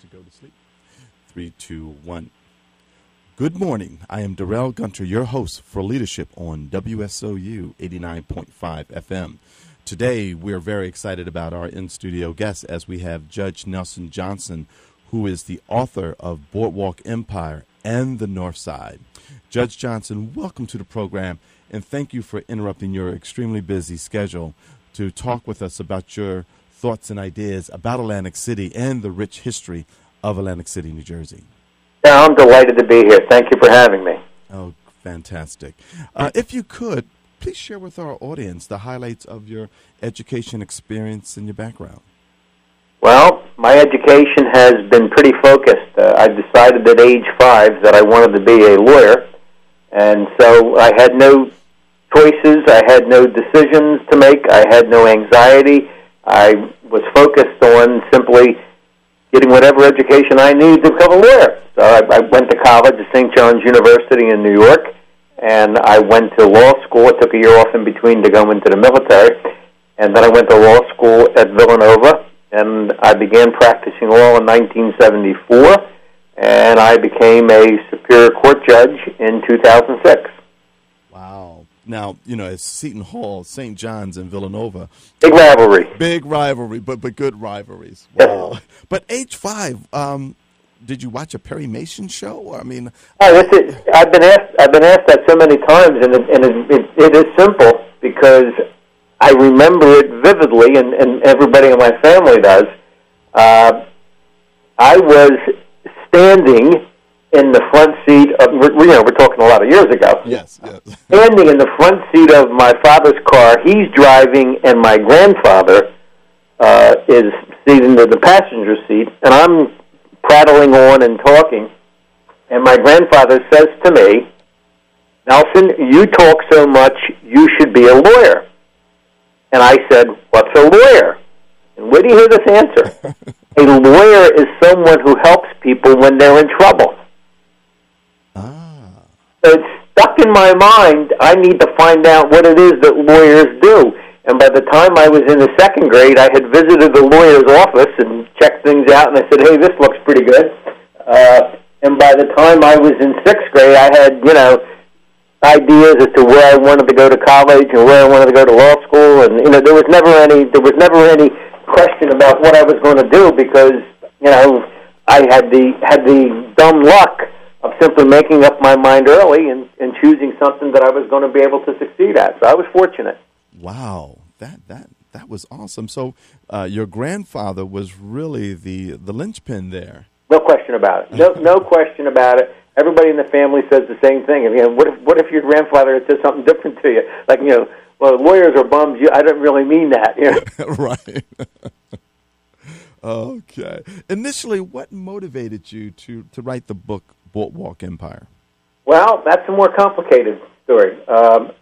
to go to sleep. Three, two, one. Good morning. I am Darrell Gunter, your host for Leadership on WSOU 89.5 FM. Today, we're very excited about our in studio guest as we have Judge Nelson Johnson, who is the author of Boardwalk Empire and the Northside. Judge Johnson, welcome to the program and thank you for interrupting your extremely busy schedule to talk with us about your thoughts and ideas about Atlantic City and the rich history of Atlantic City, New Jersey. Yeah, I'm delighted to be here. Thank you for having me. Oh, fantastic. Uh, if you could, please share with our audience the highlights of your education experience and your background. Well, my education has been pretty focused. Uh, I decided at age five that I wanted to be a lawyer, and so I had no choices. I had no decisions to make. I had no anxiety. I was focused on simply getting whatever education I needed to become a lawyer. So I, I went to college at St. John's University in New York, and I went to law school. I took a year off in between to go into the military, and then I went to law school at Villanova, and I began practicing law in 1974, and I became a Superior Court judge in 2006. Now, you know, it's Seton Hall, St. John's, and Villanova. Big rivalry. Big rivalry, but but good rivalries. Wow. but H five. um, did you watch a Perry Mason show? I mean, oh, this is, I've been asked. I've been asked that so many times, and it, and it, it, it is simple because I remember it vividly, and, and everybody in my family does. Uh, I was standing in the front seat of, you know, we're talking a lot of years ago. Yes, yes. Standing in the front seat of my father's car, he's driving, and my grandfather uh, is seated in the passenger seat, and I'm prattling on and talking, and my grandfather says to me, Nelson, you talk so much, you should be a lawyer. And I said, what's a lawyer? And where do you hear this answer? a lawyer is someone who helps people when they're in trouble. So it's stuck in my mind. I need to find out what it is that lawyers do. And by the time I was in the second grade, I had visited the lawyer's office and checked things out, and I said, "Hey, this looks pretty good." Uh, and by the time I was in sixth grade, I had you know ideas as to where I wanted to go to college and where I wanted to go to law school, and you know there was never any there was never any question about what I was going to do because you know I had the had the dumb luck of simply making up my mind early and, and choosing something that I was going to be able to succeed at. So I was fortunate. Wow, that that that was awesome. So uh, your grandfather was really the the linchpin there. No question about it. No no question about it. Everybody in the family says the same thing. Mean, what if what if your grandfather had said something different to you? Like you know, well, lawyers are bums. You, I don't really mean that. You know? right. okay. Initially, what motivated you to to write the book Boardwalk Empire? Well, that's a more complicated story. Um,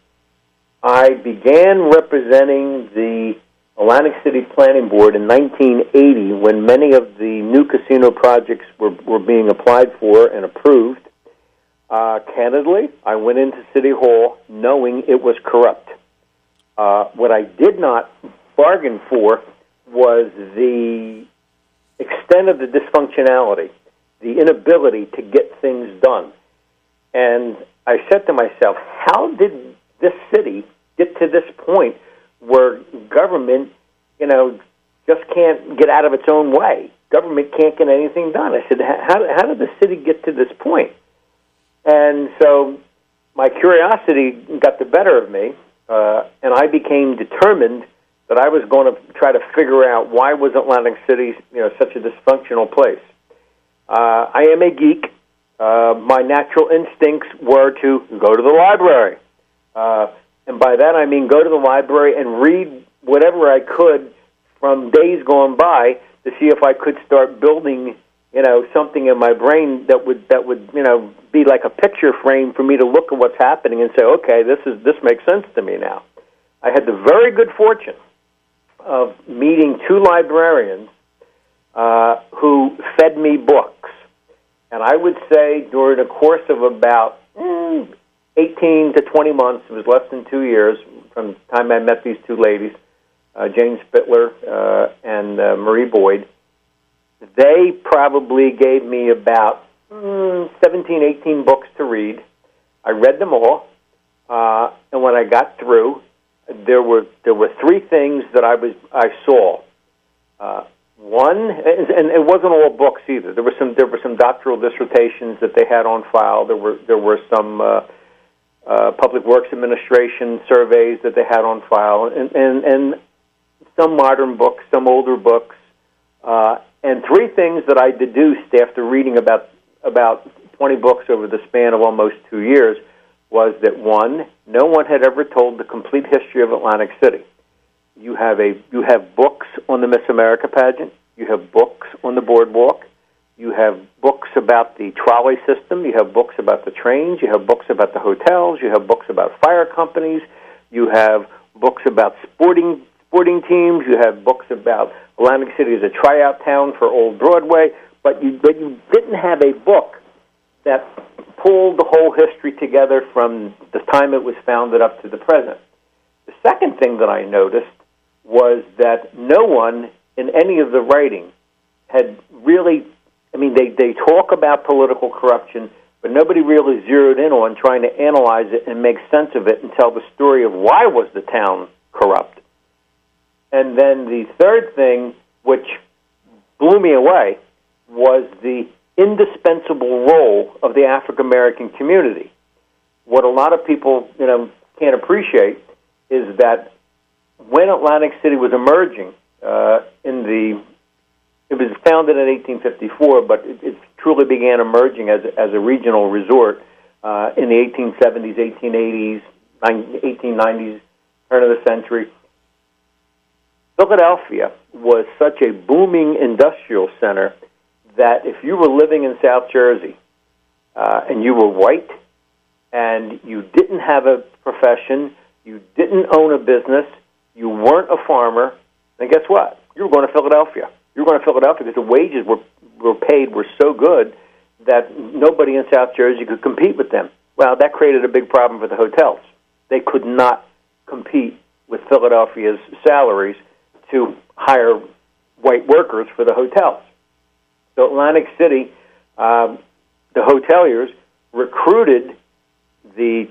I began representing the Atlantic City Planning Board in 1980 when many of the new casino projects were, were being applied for and approved. Uh, candidly, I went into City Hall knowing it was corrupt. Uh, what I did not bargain for was the extent of the dysfunctionality the inability to get things done. And I said to myself, how did this city get to this point where government, you know, just can't get out of its own way? Government can't get anything done. I said, how, how did the city get to this point? And so my curiosity got the better of me, uh, and I became determined that I was going to try to figure out why was Atlantic City, you know, such a dysfunctional place. Uh, I am a geek. Uh, my natural instincts were to go to the library. Uh, and by that I mean go to the library and read whatever I could from days gone by to see if I could start building, you know, something in my brain that would that would, you know, be like a picture frame for me to look at what's happening and say, okay, this is this makes sense to me now. I had the very good fortune of meeting two librarians uh, who fed me books. And I would say during a course of about mm, 18 to 20 months, it was less than two years from the time I met these two ladies, uh, Jane Spittler uh, and uh, Marie Boyd, they probably gave me about mm, 17, 18 books to read. I read them all, uh, and when I got through, there were there were three things that I was I saw. Uh, one, and it wasn't all books either. There were some there were some doctoral dissertations that they had on file. There were there were some uh, uh, public works administration surveys that they had on file, and and, and some modern books, some older books, uh, and three things that I deduced after reading about about 20 books over the span of almost two years was that one, no one had ever told the complete history of Atlantic City. You have a you have books on the Miss America pageant. You have books on the boardwalk. You have books about the trolley system. You have books about the trains. You have books about the hotels. You have books about fire companies. You have books about sporting sporting teams. You have books about Atlantic City as a tryout town for Old Broadway. But you but you didn't have a book that pulled the whole history together from the time it was founded up to the present. The second thing that I noticed was that no one in any of the writing had really, I mean, they, they talk about political corruption, but nobody really zeroed in on trying to analyze it and make sense of it and tell the story of why was the town corrupt. And then the third thing, which blew me away, was the indispensable role of the African American community. What a lot of people, you know, can't appreciate is that when Atlantic City was emerging uh, in the, it was founded in 1854, but it, it truly began emerging as as a regional resort uh, in the 1870s, 1880s, 1890s, turn of the century. Philadelphia was such a booming industrial center that if you were living in South Jersey uh, and you were white and you didn't have a profession, you didn't own a business, you weren't a farmer, then guess what? You were going to Philadelphia. You were going to Philadelphia because the wages were were paid were so good that nobody in South Jersey could compete with them. Well, that created a big problem for the hotels. They could not compete with Philadelphia's salaries to hire white workers for the hotels. So Atlantic City, um, the hoteliers recruited the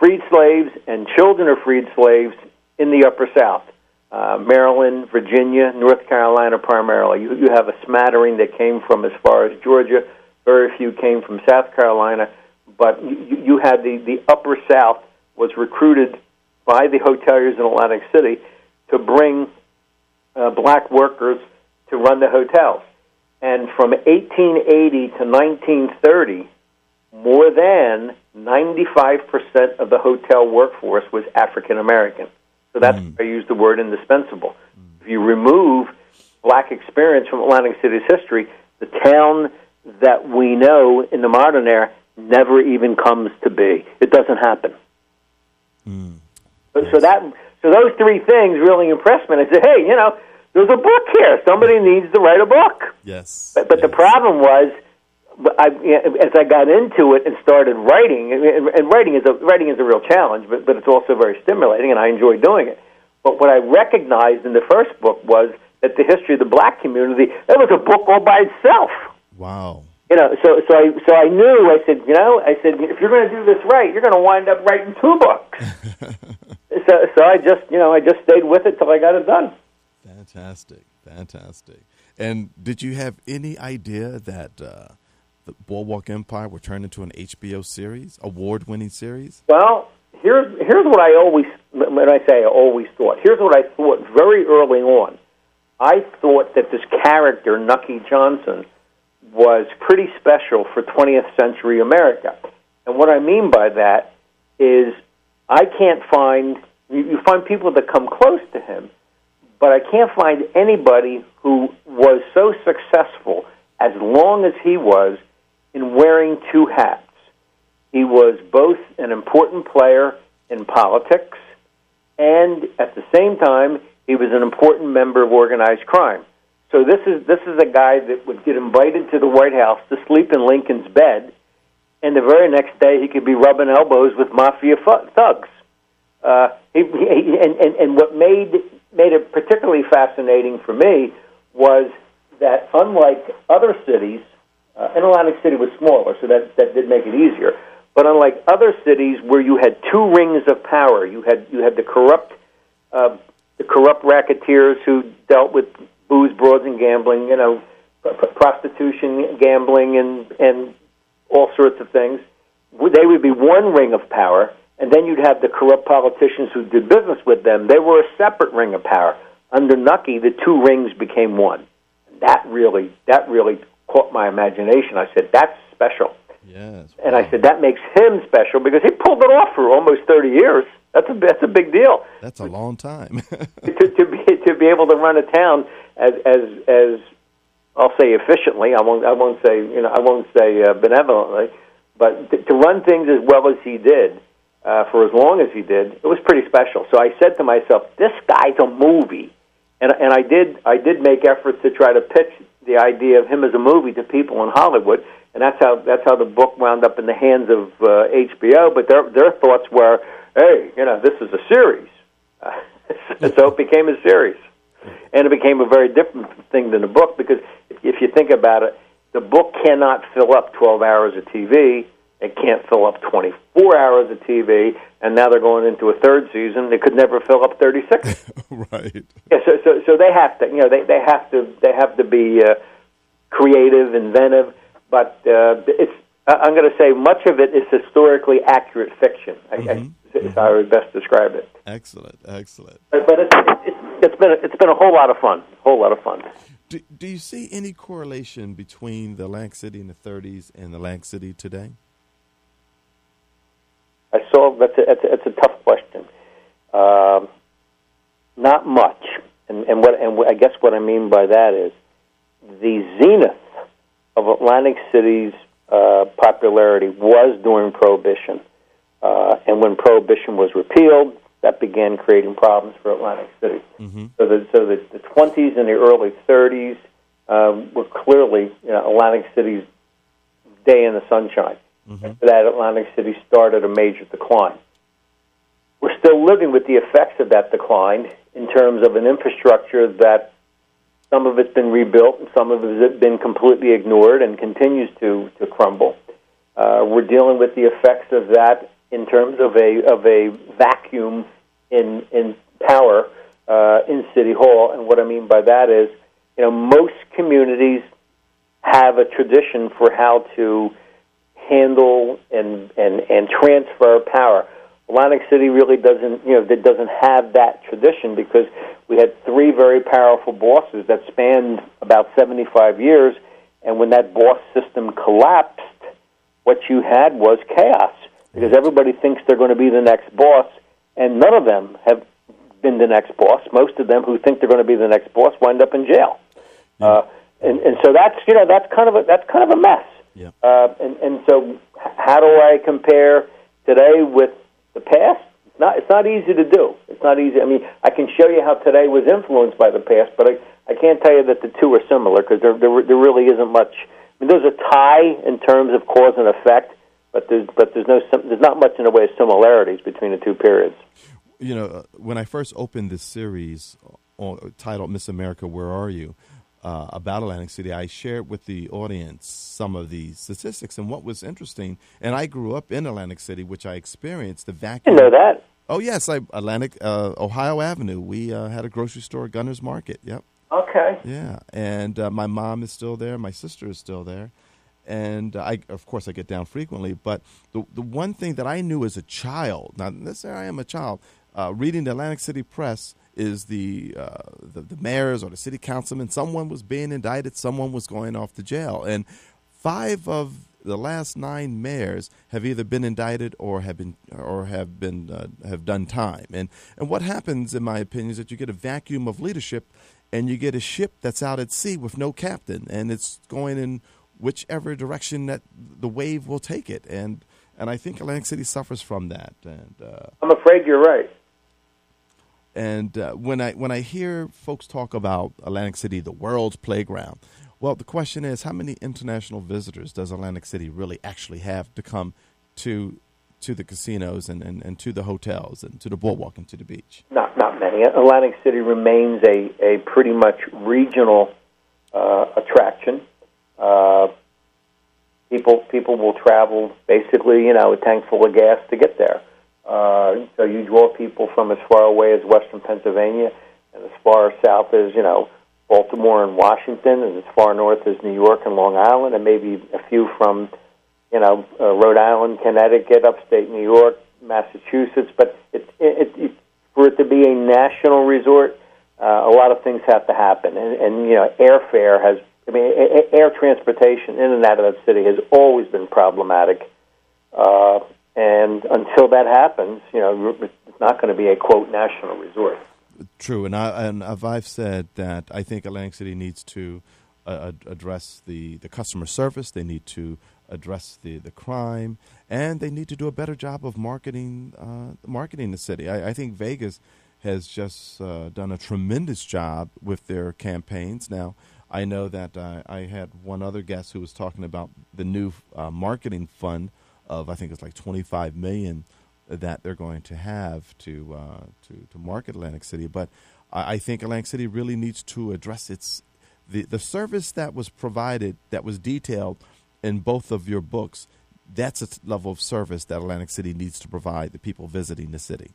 freed slaves and children of freed slaves in the Upper South. Uh, Maryland, Virginia, North Carolina primarily. You, you have a smattering that came from as far as Georgia. Very few came from South Carolina, but you, you had the, the Upper South was recruited by the hoteliers in Atlantic City to bring uh, black workers to run the hotels. And from 1880 to 1930, more than 95% of the hotel workforce was African American. So that's mm. why I use the word indispensable. Mm. If you remove black experience from Atlantic City's history, the town that we know in the modern era never even comes to be. It doesn't happen. Mm. So, so that so those three things really impressed me. And I said, hey, you know, there's a book here. Somebody needs to write a book. Yes. But, but yes. the problem was, I, as I got into it and started writing, and writing is a writing is a real challenge, but but it's also very stimulating, and I enjoy doing it. But what I recognized in the first book was that the history of the black community that was a book all by itself. Wow. You know, so so I so I knew. I said, you know, I said if you're going to do this right, you're going to wind up writing two books. so so I just you know I just stayed with it till I got it done. Fantastic, fantastic. And did you have any idea that uh, the Boardwalk Empire would turn into an HBO series, award-winning series? Well, here's here's what I always when I say I always thought. Here's what I thought very early on. I thought that this character Nucky Johnson was pretty special for 20th century America. And what I mean by that is I can't find you find people that come close to him, but I can't find anybody who was so successful as long as he was in wearing two hats. He was both an important player in politics, and at the same time, he was an important member of organized crime. So this is this is a guy that would get invited to the White House to sleep in Lincoln's bed, and the very next day he could be rubbing elbows with mafia thugs. Uh, he, he, and, and and what made made it particularly fascinating for me was that unlike other cities, uh, and Atlantic City was smaller, so that that did make it easier. But unlike other cities where you had two rings of power, you had you had the corrupt uh, the corrupt racketeers who dealt with booze, broads, and gambling. You know, prostitution, gambling, and and all sorts of things. They would be one ring of power, and then you'd have the corrupt politicians who did business with them. They were a separate ring of power. Under Nucky, the two rings became one. That really, that really caught my imagination. I said, "That's special." Yes. And I said that makes him special because he pulled it off for almost thirty years. That's a that's a big deal. That's a long time. to, to be to be able to run a town as as as I'll say efficiently. I won't I won't say you know I won't say uh, benevolently, but to, to run things as well as he did uh, for as long as he did, it was pretty special. So I said to myself, this guy's a movie, and and I did I did make efforts to try to pitch the idea of him as a movie to people in Hollywood, and that's how that's how the book wound up in the hands of uh, HBO. But their their thoughts were, hey, you know, this is a series, uh, so it became a series, and it became a very different thing than the book because if you think about it, the book cannot fill up 12 hours of TV. It can't fill up 24 hours of TV, and now they're going into a third season. They could never fill up 36. right. Yeah. So, so, so they have to, you know, they they have to they have to be uh, creative, inventive. But uh, it's I'm going to say much of it is historically accurate fiction. Mm-hmm. I, I, mm-hmm. is how I would best describe it. Excellent, excellent. But, but it's, it's, it's been a, it's been a whole lot of fun. A whole lot of fun. Do, do you see any correlation between the Atlantic City in the 30s and the Atlantic City today? I saw that's a, that's a, that's a tough question. Um, not much, and, and what and I guess what I mean by that is the zenith of Atlantic City's uh, popularity was during Prohibition, uh, and when Prohibition was repealed, that began creating problems for Atlantic City. Mm-hmm. So, the, so the, the 20s and the early 30s um, were clearly you know, Atlantic City's day in the sunshine. Mm-hmm. After that, Atlantic City started a major decline. We're still living with the effects of that decline in terms of an infrastructure that some of it's been rebuilt and some of it has been completely ignored and continues to, to crumble. Uh, we're dealing with the effects of that in terms of a of a vacuum in in power uh, in City Hall. And what I mean by that is, you know, most communities have a tradition for how to handle and and and transfer power. Atlantic City really doesn't, you know, that doesn't have that tradition because we had three very powerful bosses that spanned about 75 years, and when that boss system collapsed, what you had was chaos because everybody thinks they're going to be the next boss, and none of them have been the next boss. Most of them who think they're going to be the next boss wind up in jail, uh, and and so that's you know that's kind of a that's kind of a mess. Yeah. Uh, and and so how do I compare today with the past? It's not it's not easy to do. It's not easy. I mean, I can show you how today was influenced by the past, but I I can't tell you that the two are similar because there, there there really isn't much. I mean, there's a tie in terms of cause and effect, but there's but there's no there's not much in the way of similarities between the two periods. You know, uh, when I first opened this series uh, titled "Miss America, Where Are You," uh, about Atlantic City, I shared with the audience some of the statistics and what was interesting. And I grew up in Atlantic City, which I experienced the vacuum. You know that? Oh yes, I, Atlantic uh, Ohio Avenue. We uh, had a grocery store, Gunter's Market. Yep. Okay. Yeah, and my mom is still there. My sister is still there and I, of course, I get down frequently. But the the one thing that I knew as a child, now this I am a child, uh, reading the Atlantic City Press is the, uh, the the mayors or the city councilmen. Someone was being indicted. Someone was going off to jail, and five of the last nine mayors have either been indicted or have been or have been uh, have done time. And and what happens, in my opinion, is that you get a vacuum of leadership, and you get a ship that's out at sea with no captain, and it's going in whichever direction that the wave will take it. And and I think Atlantic City suffers from that. And uh, I'm afraid you're right. And uh, when I when I hear folks talk about Atlantic City, the world's playground, well, the question is, how many international visitors does Atlantic City really actually have to come to to the casinos and, and, and to the hotels and to the boardwalk and to the beach? Not not many. Atlantic City remains a, a pretty much regional uh, attraction. Uh, people people will travel basically, you know, a tank full of gas to get there. Uh, so you draw people from as far away as Western Pennsylvania, and as far south as you know Baltimore and Washington, and as far north as New York and Long Island, and maybe a few from you know uh, Rhode Island, Connecticut, upstate New York, Massachusetts. But it, it, it, for it to be a national resort, uh, a lot of things have to happen, and, and you know airfare has. I mean, air transportation in and out of that city has always been problematic. Uh, and until that happens, you know, it's not going to be a quote national resort. True, and I and I've said that I think Atlantic City needs to uh, address the, the customer service. They need to address the, the crime, and they need to do a better job of marketing uh, marketing the city. I, I, think Vegas has just uh, done a tremendous job with their campaigns. Now, I know that uh, I had one other guest who was talking about the new uh, marketing fund of I think it's like 25 million that they're going to have to uh, to to market Atlantic City. But I, I, think Atlantic City really needs to address its the the service that was provided that was detailed in both of your books. That's a level of service that Atlantic City needs to provide the people visiting the city.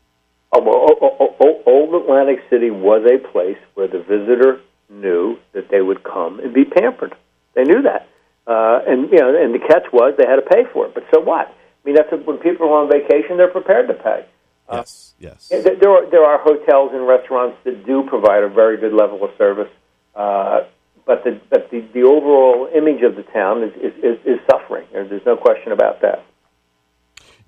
Oh, well, Old Atlantic City was a place where the visitor knew that they would come and be pampered. They knew that. Uh, and you know, and the catch was they had to pay for it. But so what? I mean, that's a, when people are on vacation, they're prepared to pay. Uh, yes, yes. There are there are hotels and restaurants that do provide a very good level of service, uh, but the but the, the overall image of the town is is, is, is suffering. There's no question about that.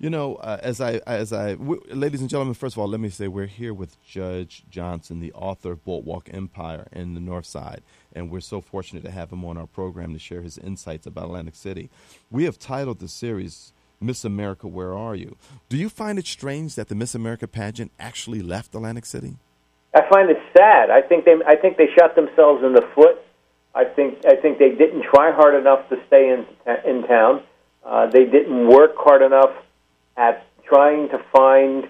You know, uh, as I, as I, w- ladies and gentlemen, first of all, let me say we're here with Judge Johnson, the author of Boardwalk Empire in the Northside, and we're so fortunate to have him on our program to share his insights about Atlantic City. We have titled the series "Miss America, Where Are You?" Do you find it strange that the Miss America pageant actually left Atlantic City? I find it sad. I think they, I think they shot themselves in the foot. I think, I think they didn't try hard enough to stay in in town. Uh, they didn't work hard enough at trying to find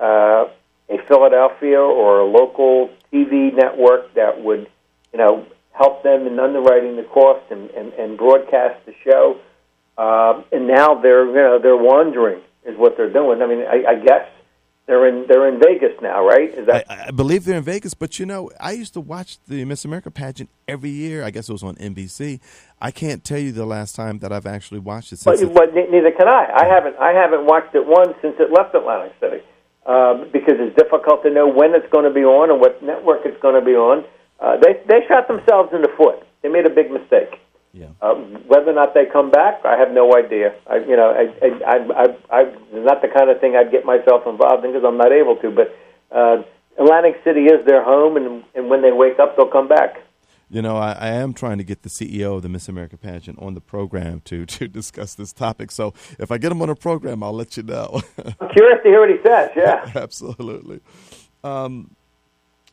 uh, a Philadelphia or a local TV network that would, you know, help them in underwriting the cost and, and, and broadcast the show. Uh, and now they're, you know, they're wandering is what they're doing. I mean, I, I guess they're in they're in Vegas now, right? Is that? I, I, believe they're in Vegas, but you know, I used to watch the Miss America pageant every year. I guess it was on NBC. I can't tell you the last time that I've actually watched it. Since but, but neither can I. I haven't I haven't watched it once since it left Atlantic City uh, because it's difficult to know when it's going to be on and what network it's going to be on. Uh, they they shot themselves in the foot. They made a big mistake. Yeah. Uh, whether or not they come back, I have no idea. I, you know, I, I, I, I, I, not the kind of thing I'd get myself involved in because I'm not able to. But uh, Atlantic City is their home, and and when they wake up, they'll come back. You know, I, I, am trying to get the CEO of the Miss America pageant on the program to to discuss this topic. So if I get him on the program, I'll let you know. I'm curious to hear what he says. Yeah, absolutely. Um,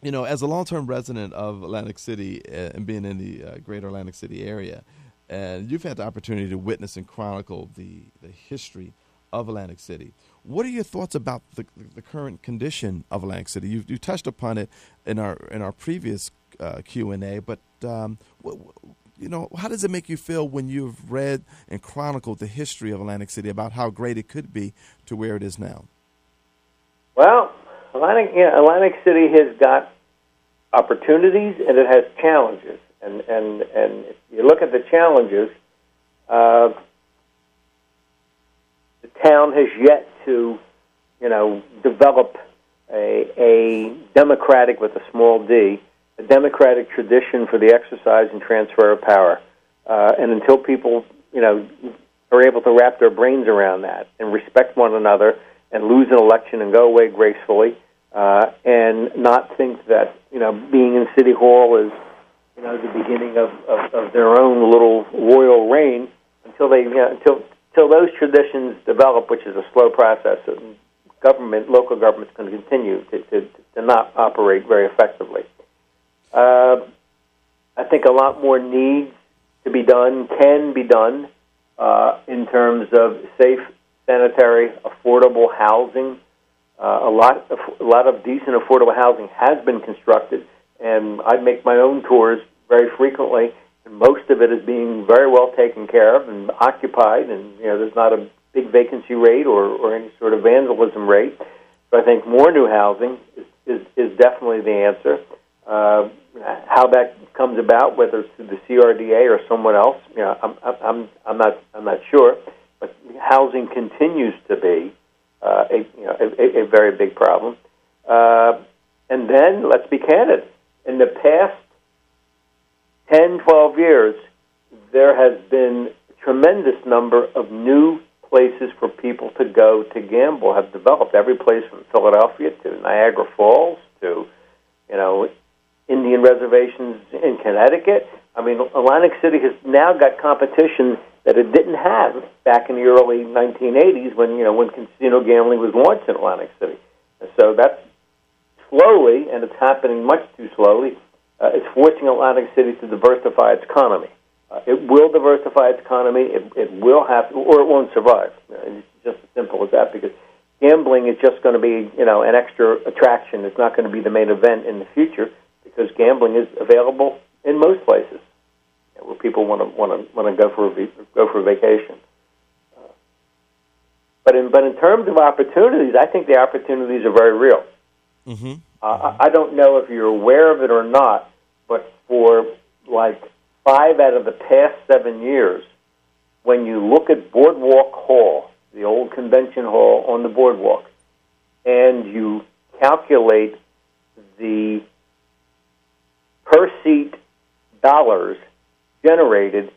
you know, as a long-term resident of Atlantic City uh, and being in the uh, greater Atlantic City area, and you've had the opportunity to witness and chronicle the, the history of Atlantic City. What are your thoughts about the, the current condition of Atlantic City? You, you touched upon it in our in our previous uh, Q and A, but um, what, you know, how does it make you feel when you've read and chronicled the history of Atlantic City about how great it could be to where it is now? Well, Atlantic, know, Atlantic City has got opportunities and it has challenges. And and and if you look at the challenges, uh, the town has yet to, you know, develop a, a democratic with a small d, a democratic tradition for the exercise and transfer of power. Uh, and until people, you know, are able to wrap their brains around that and respect one another and lose an election and go away gracefully, uh, and not think that you know being in City Hall is you know the beginning of, of, of their own little royal reign until they you know, until until those traditions develop, which is a slow process. And government, local government's going to continue to, to, to not operate very effectively. Uh, I think a lot more needs to be done, can be done, uh, in terms of safe, sanitary, affordable housing uh, a lot, of, a lot of decent affordable housing has been constructed, and I make my own tours very frequently. and most of it is being very well taken care of and occupied, and you know there's not a big vacancy rate or, or any sort of vandalism rate. So I think more new housing is, is, is definitely the answer. Uh, how that comes about, whether it's through the CRDA or someone else, you know, I'm, I'm, I'm not, I'm not sure. But housing continues to be uh, a, you know, a, a very big problem. Uh, and then, let's be candid. In the past 10, 12 years, there has been a tremendous number of new places for people to go to gamble have developed. Every place from Philadelphia to Niagara Falls to, you know, Indian reservations in Connecticut. I mean, Atlantic City has now got competition that it didn't have back in the early 1980s when you know when casino gambling was launched in Atlantic City. So that's slowly, and it's happening much too slowly. Uh, it's forcing Atlantic City to diversify its economy. Uh, it will diversify its economy. It, it will have, to, or it won't survive. It's just as simple as that. Because gambling is just going to be, you know, an extra attraction. It's not going to be the main event in the future because gambling is available in most places where people want to want to want to go for a go for a vacation. Uh, but in but in terms of opportunities, I think the opportunities are very real. Mm-hmm. Uh, I don't know if you're aware of it or not, but for like five out of the past seven years, when you look at Boardwalk Hall, the old convention hall on the boardwalk, and you calculate the per seat dollars generated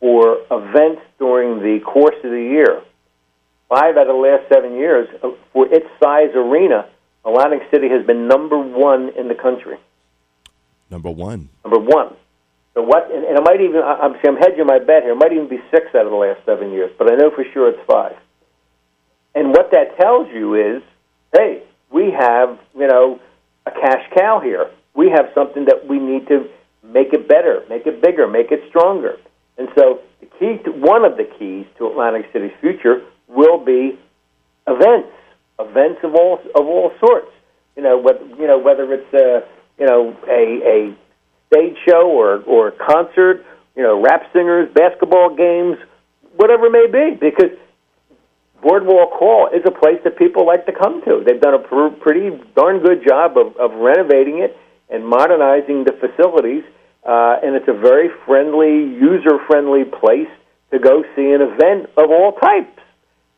for events during the course of the year, five out of the last seven years, uh, for its size arena, Atlantic City has been number one in the country. Number one. Number one. So what? And, and it might even. I'm, I'm hedging my bet here. It might even be six out of the last seven years, but I know for sure it's five. And what that tells you is, hey, we have you know a cash cow here. We have something that we need to make it better, make it bigger, make it stronger. And so the key to one of the keys to Atlantic City's future will be events, events of all of all sorts. You know, whether you know whether it's a you know a a stage show or or concert, you know, rap singers, basketball games, whatever it may be, because Boardwalk Hall is a place that people like to come to. They've done a pr- pretty darn good job of, of renovating it and modernizing the facilities, uh, and it's a very friendly, user-friendly place to go see an event of all types.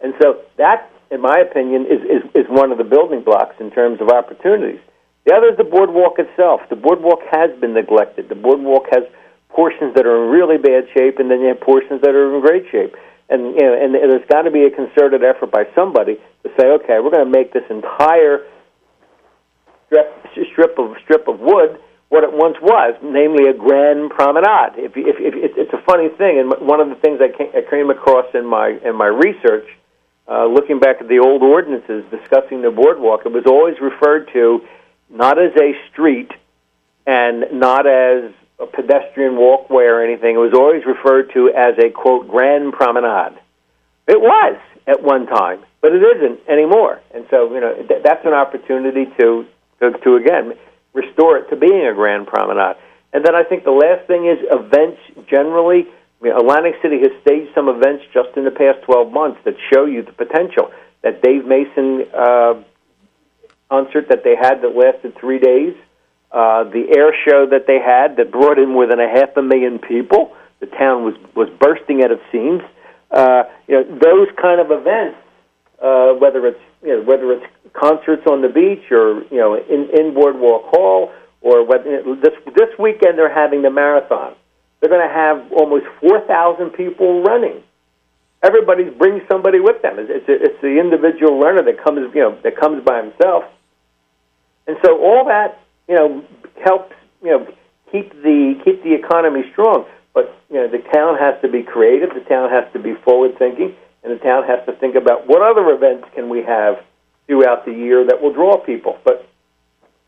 And so that, in my opinion, is, is, is one of the building blocks in terms of opportunities. The other is the boardwalk itself. The boardwalk has been neglected. The boardwalk has portions that are in really bad shape, and then you have portions that are in great shape. And you know, and there's got to be a concerted effort by somebody to say, okay, we're going to make this entire strip, strip of strip of wood what it once was, namely a grand promenade. If, if, if it's a funny thing, and one of the things I came, I came across in my in my research, uh, looking back at the old ordinances discussing the boardwalk, it was always referred to not as a street and not as a pedestrian walkway or anything. It was always referred to as a quote grand promenade. It was at one time, but it isn't anymore. And so, you know, th- that's an opportunity to, to to again restore it to being a grand promenade. And then I think the last thing is events generally. I mean, Atlantic City has staged some events just in the past 12 months that show you the potential. That Dave Matthews uh, concert that they had that lasted three days, uh, the air show that they had that brought in more than a half a million people. The town was was bursting at its seams. Uh, you know those kind of events, uh, whether it's you know, whether it's concerts on the beach or you know in, in Boardwalk Hall or whether this this weekend they're having the marathon. They're going to have almost four thousand people running. Everybody brings somebody with them. It's, it's, it's the individual learner that comes you know that comes by himself and so all that, you know, helps, you know, keep the keep the economy strong. But you know, the town has to be creative. The town has to be forward thinking, and the town has to think about what other events can we have throughout the year that will draw people. But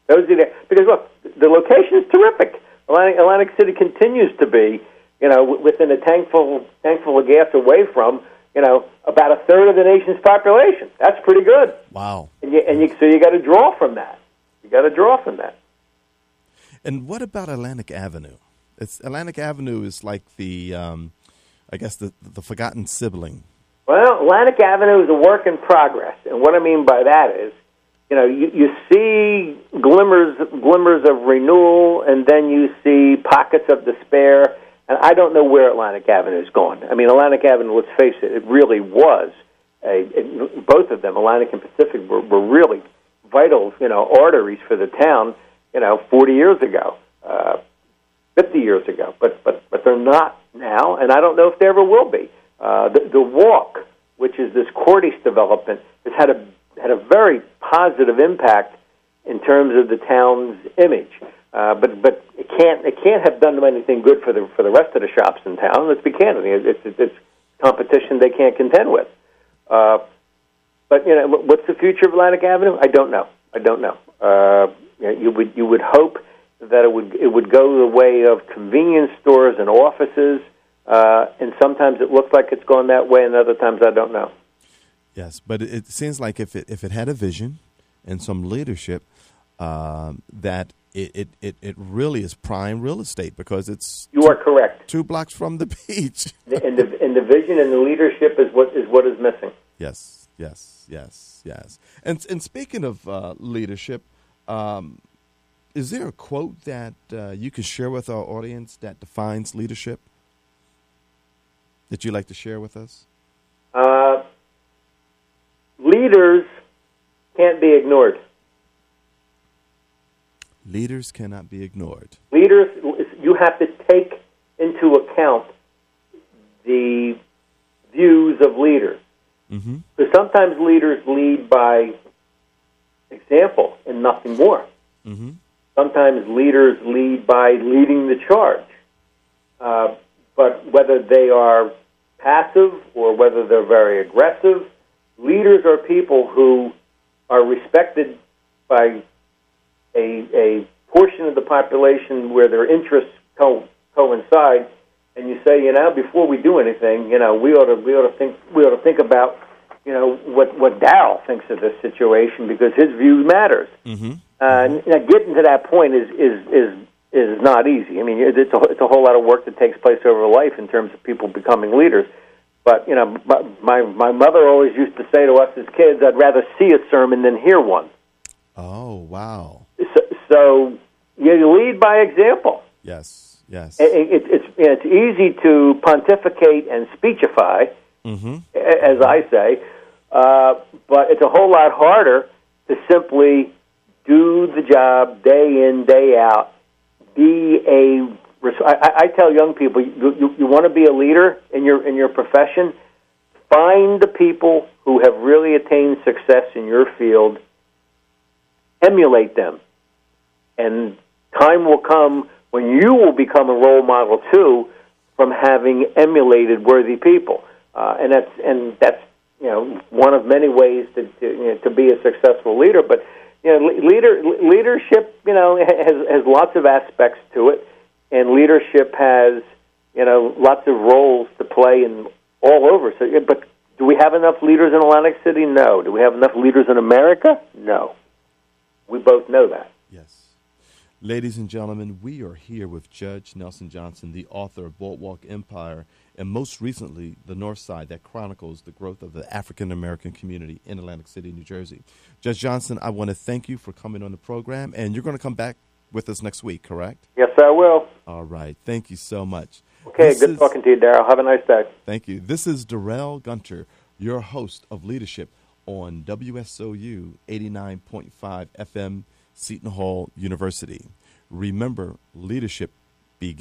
those are the, because look, the location is terrific. Atlantic, Atlantic City continues to be, you know, within a tankful tankful of gas away from, you know, about a third of the nation's population. That's pretty good. Wow. And, you, and you, so you got to draw from that You got to draw from that. And what about Atlantic Avenue? It's Atlantic Avenue is like the, um, I guess the the forgotten sibling. Well, Atlantic Avenue is a work in progress, and what I mean by that is, you know, you, you see glimmers glimmers of renewal, and then you see pockets of despair. And I don't know where Atlantic Avenue is going. I mean, Atlantic Avenue. Let's face it; it really was a, it, both of them, Atlantic and Pacific, were, were really vital, you know, arteries for the town, you know, 40 years ago, uh, 50 years ago. But but but they're not now, and I don't know if they ever will be. Uh, the, the walk, which is this Cordish development, has had a had a very positive impact in terms of the town's image. Uh, but but it can't it can't have done anything good for the for the rest of the shops in town. Let's be candid; it's it's, it's competition they can't contend with. Uh, but you know, what's the future of Atlantic Avenue? I don't know. I don't know. Uh, you would you would hope that it would it would go the way of convenience stores and offices, uh, and sometimes it looks like it's going that way, and other times I don't know. Yes, but it seems like if it if it had a vision and some leadership, um, that it, it, it, it really is prime real estate because it's you are correct. Two blocks from the beach. and the and the vision and the leadership is what is what is missing. Yes, yes, yes, yes. And and speaking of uh, leadership, um, is there a quote that uh, you can share with our audience that defines leadership that you'd like to share with us? Uh, leaders can't be ignored. Leaders cannot be ignored. Leaders, you have to take into account the views of leaders. Mm-hmm. Because sometimes leaders lead by example and nothing more. Mm-hmm. Sometimes leaders lead by leading the charge. Uh, but whether they are passive or whether they're very aggressive, leaders are people who are respected by a, a portion of the population where their interests co- coincide, and you say, you know, before we do anything, you know, we ought to we ought to think we ought to think about, you know, what what Darrell thinks of this situation because his view matters. Mm-hmm. Uh, now, getting to that point is is is is not easy. I mean, it's a, it's a whole lot of work that takes place over life in terms of people becoming leaders. But you know, my my mother always used to say to us as kids, "I'd rather see a sermon than hear one." Oh wow! So, so you lead by example. Yes, yes. It, it, it's it's easy to pontificate and speechify, mm-hmm. as I say, uh, but it's a whole lot harder to simply do the job day in day out. Be a I, I tell young people, you, you, you want to be a leader in your in your profession. Find the people who have really attained success in your field emulate them. And time will come when you will become a role model too from having emulated worthy people. Uh, and that's and that's you know one of many ways to to, you know, to be a successful leader. But you know, leader leadership you know has has lots of aspects to it, and leadership has you know lots of roles to play in all over. So, but do we have enough leaders in Atlantic City? No. Do we have enough leaders in America? No. We both know that. Yes. Ladies and gentlemen, we are here with Judge Nelson Johnson, the author of Boardwalk Empire, and most recently, The Northside, that chronicles the growth of the African American community in Atlantic City, New Jersey. Judge Johnson, I want to thank you for coming on the program, and you're going to come back with us next week, correct? Yes, I will. All right. Thank you so much. Okay, this good is, talking to you, Darrell. Have a nice day. Thank you. This is Darrell Gunter, your host of Leadership on WSOU 89.5 FM, Seton Hall University. Remember, leadership begins.